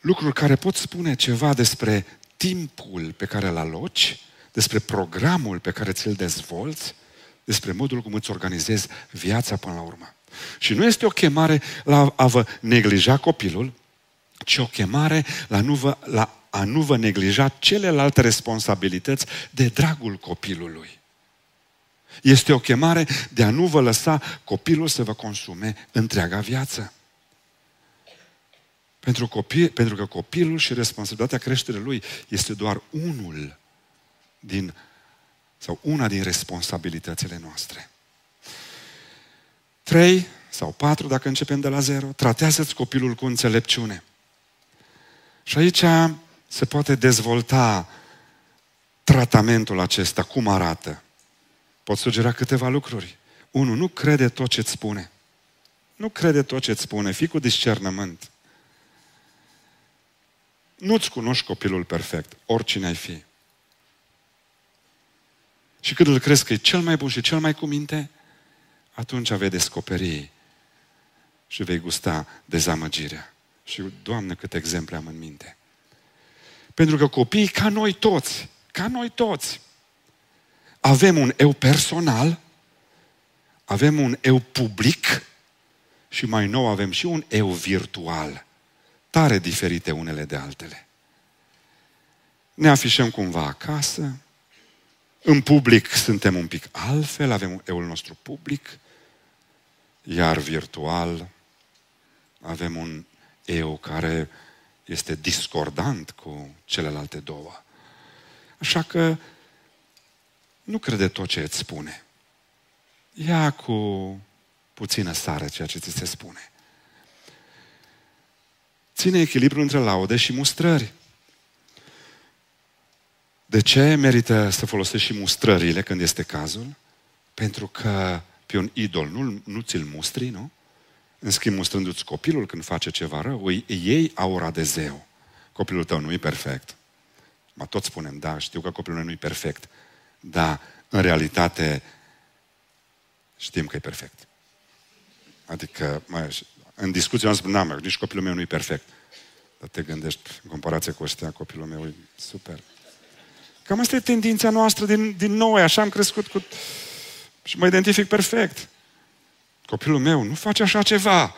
lucruri care pot spune ceva despre timpul pe care îl aloci, despre programul pe care ți-l dezvolți, despre modul cum îți organizezi viața până la urmă. Și nu este o chemare la a vă neglija copilul, ci o chemare la, nu vă, la a nu vă neglija celelalte responsabilități de dragul copilului. Este o chemare de a nu vă lăsa copilul să vă consume întreaga viață. Pentru, copil, pentru că copilul și responsabilitatea creșterii lui este doar unul din, sau una din responsabilitățile noastre. Trei sau patru, dacă începem de la zero, tratează-ți copilul cu înțelepciune. Și aici se poate dezvolta tratamentul acesta, cum arată. Pot sugera câteva lucruri. Unu, nu crede tot ce îți spune. Nu crede tot ce îți spune. Fii cu discernământ. Nu-ți cunoști copilul perfect, oricine ai fi. Și când îl crezi că e cel mai bun și cel mai cu minte, atunci vei descoperi și vei gusta dezamăgirea. Și, Doamne, câte exemple am în minte. Pentru că copiii, ca noi toți, ca noi toți, avem un eu personal, avem un eu public și mai nou avem și un eu virtual. Tare diferite unele de altele. Ne afișăm cumva acasă, în public suntem un pic altfel, avem eul nostru public, iar virtual avem un eu care este discordant cu celelalte două. Așa că nu crede tot ce îți spune. Ia cu puțină sară ceea ce ți se spune. Ține echilibru între laude și mustrări. De ce merită să folosești și mustrările când este cazul? Pentru că pe un idol nu, nu ți-l mustri, nu? În schimb, mustrându-ți copilul când face ceva rău, îi iei aura de zeu. Copilul tău nu e perfect. Ma tot spunem, da, știu că copilul meu nu e perfect. Dar, în realitate, știm că e perfect. Adică, mai, în discuția noastră, n-am, nici copilul meu nu e perfect. Dar te gândești, în comparație cu ăștia, copilul meu e super. Cam asta e tendința noastră din, din noi, așa am crescut cu... Și mă identific perfect. Copilul meu nu face așa ceva.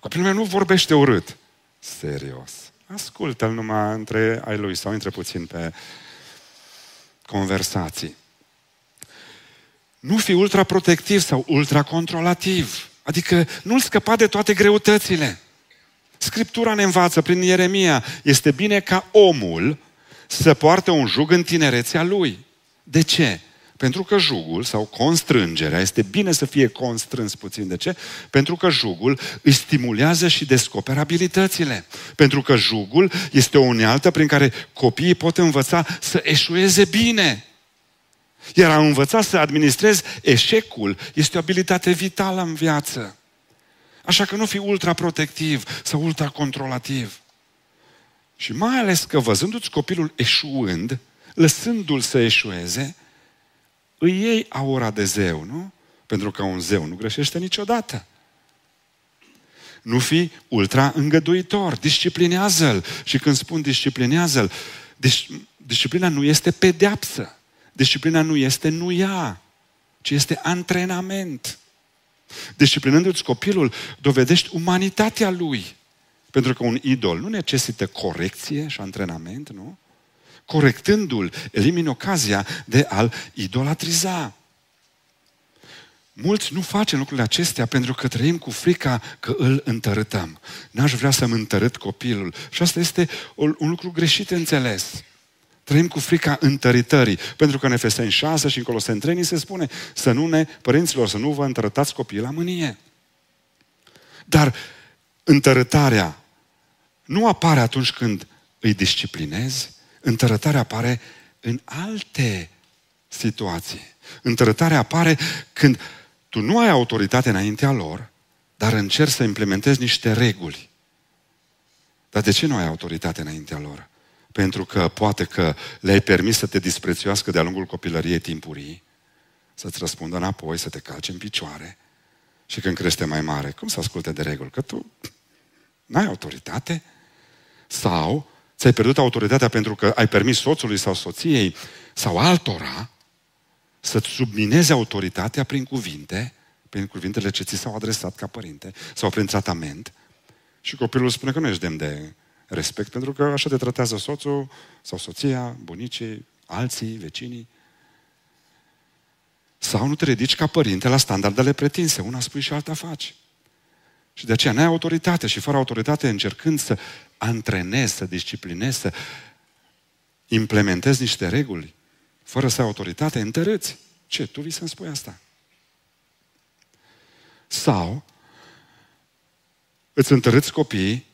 Copilul meu nu vorbește urât. Serios. Ascultă-l numai între ai lui sau intre puțin pe conversații. Nu fi ultraprotectiv sau ultracontrolativ. Adică nu-l scăpa de toate greutățile. Scriptura ne învață prin Ieremia, este bine ca omul să poarte un jug în tinerețea lui. De ce? Pentru că jugul sau constrângerea, este bine să fie constrâns puțin. De ce? Pentru că jugul îi stimulează și descoperă abilitățile. Pentru că jugul este o unealtă prin care copiii pot învăța să eșueze bine. Iar a învăța să administrezi eșecul este o abilitate vitală în viață. Așa că nu fi ultra-protectiv sau ultra-controlativ. Și mai ales că văzându-ți copilul eșuând, lăsându-l să eșueze, îi iei aura de zeu, nu? Pentru că un zeu nu greșește niciodată. Nu fi ultra îngăduitor, disciplinează-l. Și când spun disciplinează-l, disciplina nu este pedeapsă. Disciplina nu este nu ia, ci este antrenament. Disciplinându-ți copilul, dovedești umanitatea lui. Pentru că un idol nu necesită corecție și antrenament, nu? Corectându-l, elimini ocazia de a-l idolatriza. Mulți nu facem lucrurile acestea pentru că trăim cu frica că îl întărâtăm. N-aș vrea să-mi întărât copilul. Și asta este un lucru greșit înțeles. Trăim cu frica întăritării. Pentru că în Efeseni 6 și în Coloseni 3 se spune să nu ne, părinților, să nu vă întărătați copiii la mânie. Dar întărătarea nu apare atunci când îi disciplinezi, întărătarea apare în alte situații. Întărătarea apare când tu nu ai autoritate înaintea lor, dar încerci să implementezi niște reguli. Dar de ce nu ai autoritate înaintea lor? Pentru că poate că le-ai permis să te disprețuiască de-a lungul copilăriei timpurii, să-ți răspundă înapoi, să te calce în picioare și când crește mai mare, cum să asculte de reguli? Că tu n-ai autoritate? Sau ți-ai pierdut autoritatea pentru că ai permis soțului sau soției sau altora să-ți submineze autoritatea prin cuvinte, prin cuvintele ce ți s-au adresat ca părinte, sau prin tratament, și copilul spune că nu ești demn de respect, pentru că așa te tratează soțul sau soția, bunicii, alții, vecinii. Sau nu te ridici ca părinte la standardele pretinse. Una spui și alta faci. Și de aceea n-ai autoritate și fără autoritate încercând să antrenezi, să disciplinezi, să implementezi niște reguli, fără să ai autoritate, întărâți. Ce? Tu vii să-mi spui asta? Sau îți întărâți copiii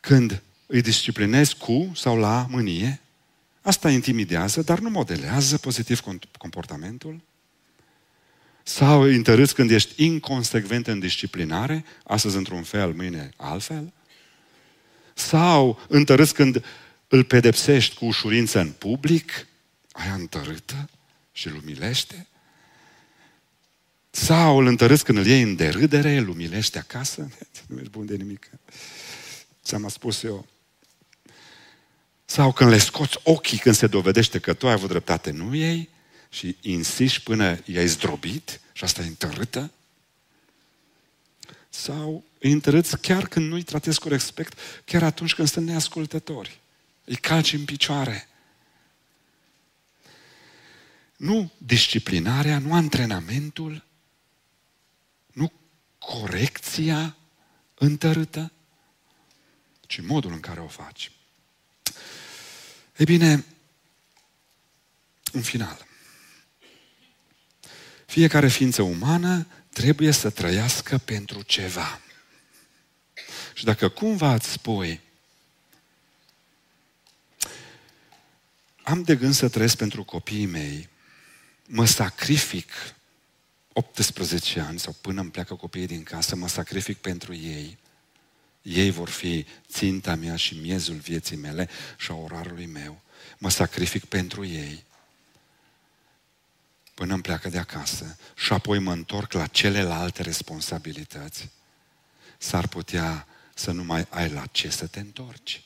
când îi disciplinezi cu sau la mânie, asta intimidează, dar nu modelează pozitiv comportamentul. Sau îi întărâți când ești inconsecvent în disciplinare, astăzi într-un fel, mâine altfel. Sau întărâți când îl pedepsești cu ușurință în public, aia întărâtă și îl umilește. Sau îl întărâți când îl iei în derâdere, îl umilește acasă. Nu ești bun de nimic. Ți-am spus eu. Sau când le scoți ochii când se dovedește că tu ai avut dreptate, nu ei, și insisti până i-ai zdrobit și asta e întărâtă. Sau îi întărâți chiar când nu îi tratezi cu respect, chiar atunci când sunt neascultători. Îi calci în picioare. Nu disciplinarea, nu antrenamentul, nu corecția întărâtă, ci modul în care o faci. Ei bine, în final, fiecare ființă umană trebuie să trăiască pentru ceva. Și dacă cumva îți spui, am de gând să trăiesc pentru copiii mei, mă sacrific 18 ani sau până îmi pleacă copiii din casă, mă sacrific pentru ei, ei vor fi ținta mea și miezul vieții mele și a orarului meu. Mă sacrific pentru ei până îmi pleacă de acasă și apoi mă întorc la celelalte responsabilități. S-ar putea să nu mai ai la ce să te întorci,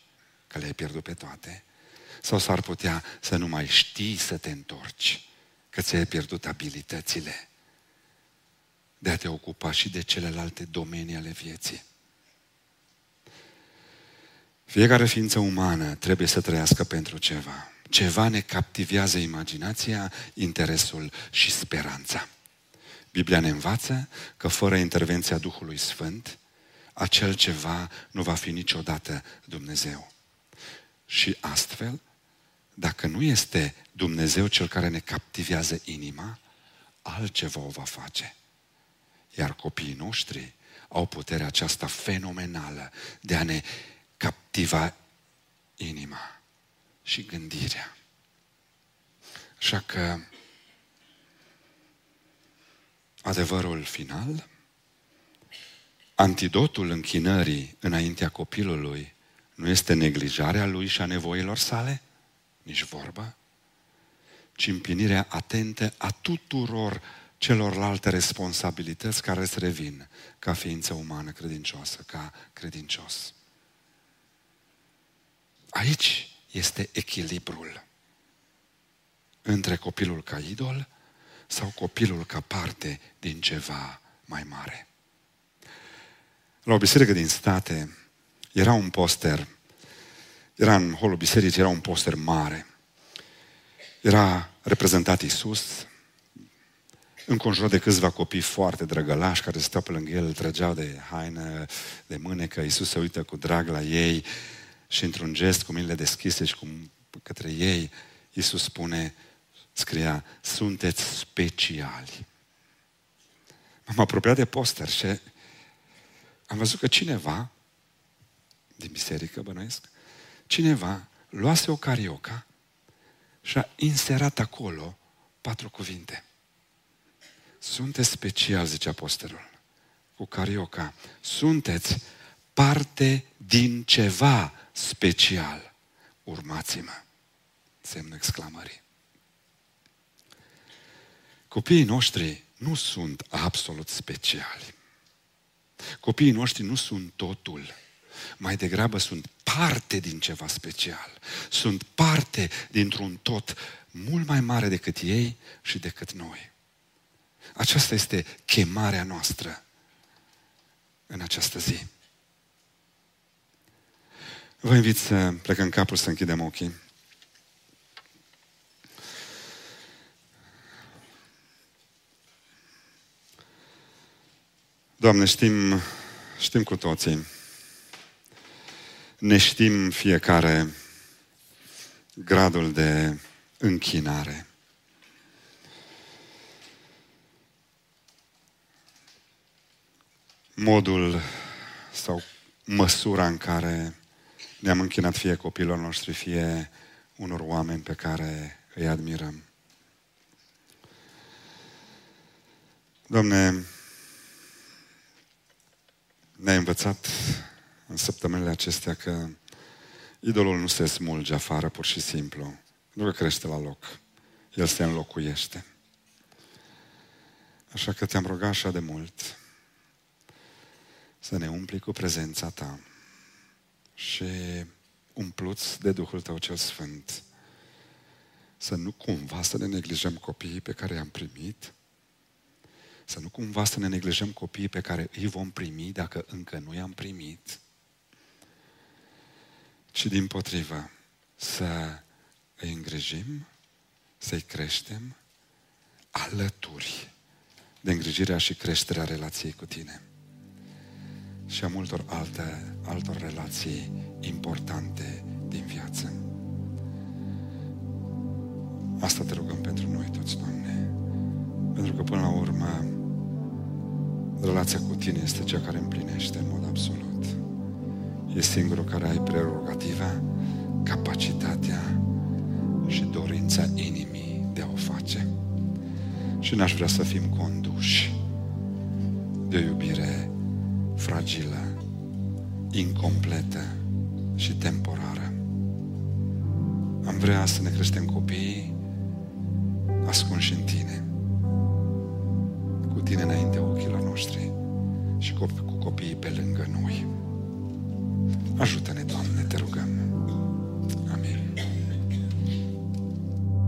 că le-ai pierdut pe toate. Sau s-ar putea să nu mai știi să te întorci, că ți-ai pierdut abilitățile de a te ocupa și de celelalte domenii ale vieții. Fiecare ființă umană trebuie să trăiască pentru ceva. Ceva ne captivează imaginația, interesul și speranța. Biblia ne învață că fără intervenția Duhului Sfânt, acel ceva nu va fi niciodată Dumnezeu. Și astfel, dacă nu este Dumnezeu cel care ne captivează inima, altceva o va face. Iar copiii noștri au puterea aceasta fenomenală de a ne captiva inima și gândirea. Așa că adevărul final, antidotul închinării înaintea copilului nu este neglijarea lui și a nevoilor sale, nici vorba, ci împlinirea atentă a tuturor celorlalte responsabilități care îți revin ca ființă umană credincioasă, ca credincios. Aici este echilibrul între copilul ca idol sau copilul ca parte din ceva mai mare. La o biserică din state era un poster, era în holul bisericii, era un poster mare. Era reprezentat Isus, înconjurat de câțiva copii foarte drăgălași care stau pe lângă el, îl trăgeau de haină, de mânecă. Iisus se uită cu drag la ei și într-un gest cu mâinile deschise și cu, către ei, Iisus spune, scria, sunteți speciali. M-am apropiat de poster și am văzut că cineva, din biserică bănuiesc, cineva luase o carioca și a inserat acolo patru cuvinte. Sunteți special, zice apostolul, cu carioca. Sunteți parte din ceva special. Urmați-mă. Semn exclamării. Copiii noștri nu sunt absolut speciali. Copiii noștri nu sunt totul. Mai degrabă sunt parte din ceva special. Sunt parte dintr-un tot mult mai mare decât ei și decât noi. Aceasta este chemarea noastră în această zi. Vă invit să plecăm capul, să închidem ochii. Doamne, știm, știm cu toții, ne știm fiecare gradul de închinare. Modul sau măsura în care ne-am închinat fie copilor noștri, fie unor oameni pe care îi admirăm. Doamne, ne-ai învățat în săptămânile acestea că idolul nu se smulge afară pur și simplu, nu că crește la loc. El se înlocuiește. Așa că te-am rugat așa de mult să ne umpli cu prezența ta și umpluți de Duhul Tău cel Sfânt. Să nu cumva să ne neglijăm copiii pe care i-am primit, să nu cumva să ne neglijăm copiii pe care îi vom primi dacă încă nu i-am primit, ci din potrivă să îi îngrijim, să-i creștem alături de îngrijirea și creșterea relației cu tine și a multor alte, altor relații importante din viață. Asta te rugăm pentru noi toți, Doamne. Pentru că până la urmă relația cu tine este cea care împlinește în mod absolut. E singurul care ai prerogativa, capacitatea și dorința inimii de a o face. Și n-aș vrea să fim conduși de o iubire fragilă, incompletă și temporară. Am vrea să ne creștem copiii ascunși în tine, cu tine înainte ochilor noștri și cu copiii pe lângă noi. Ajută-ne, Doamne, te rugăm.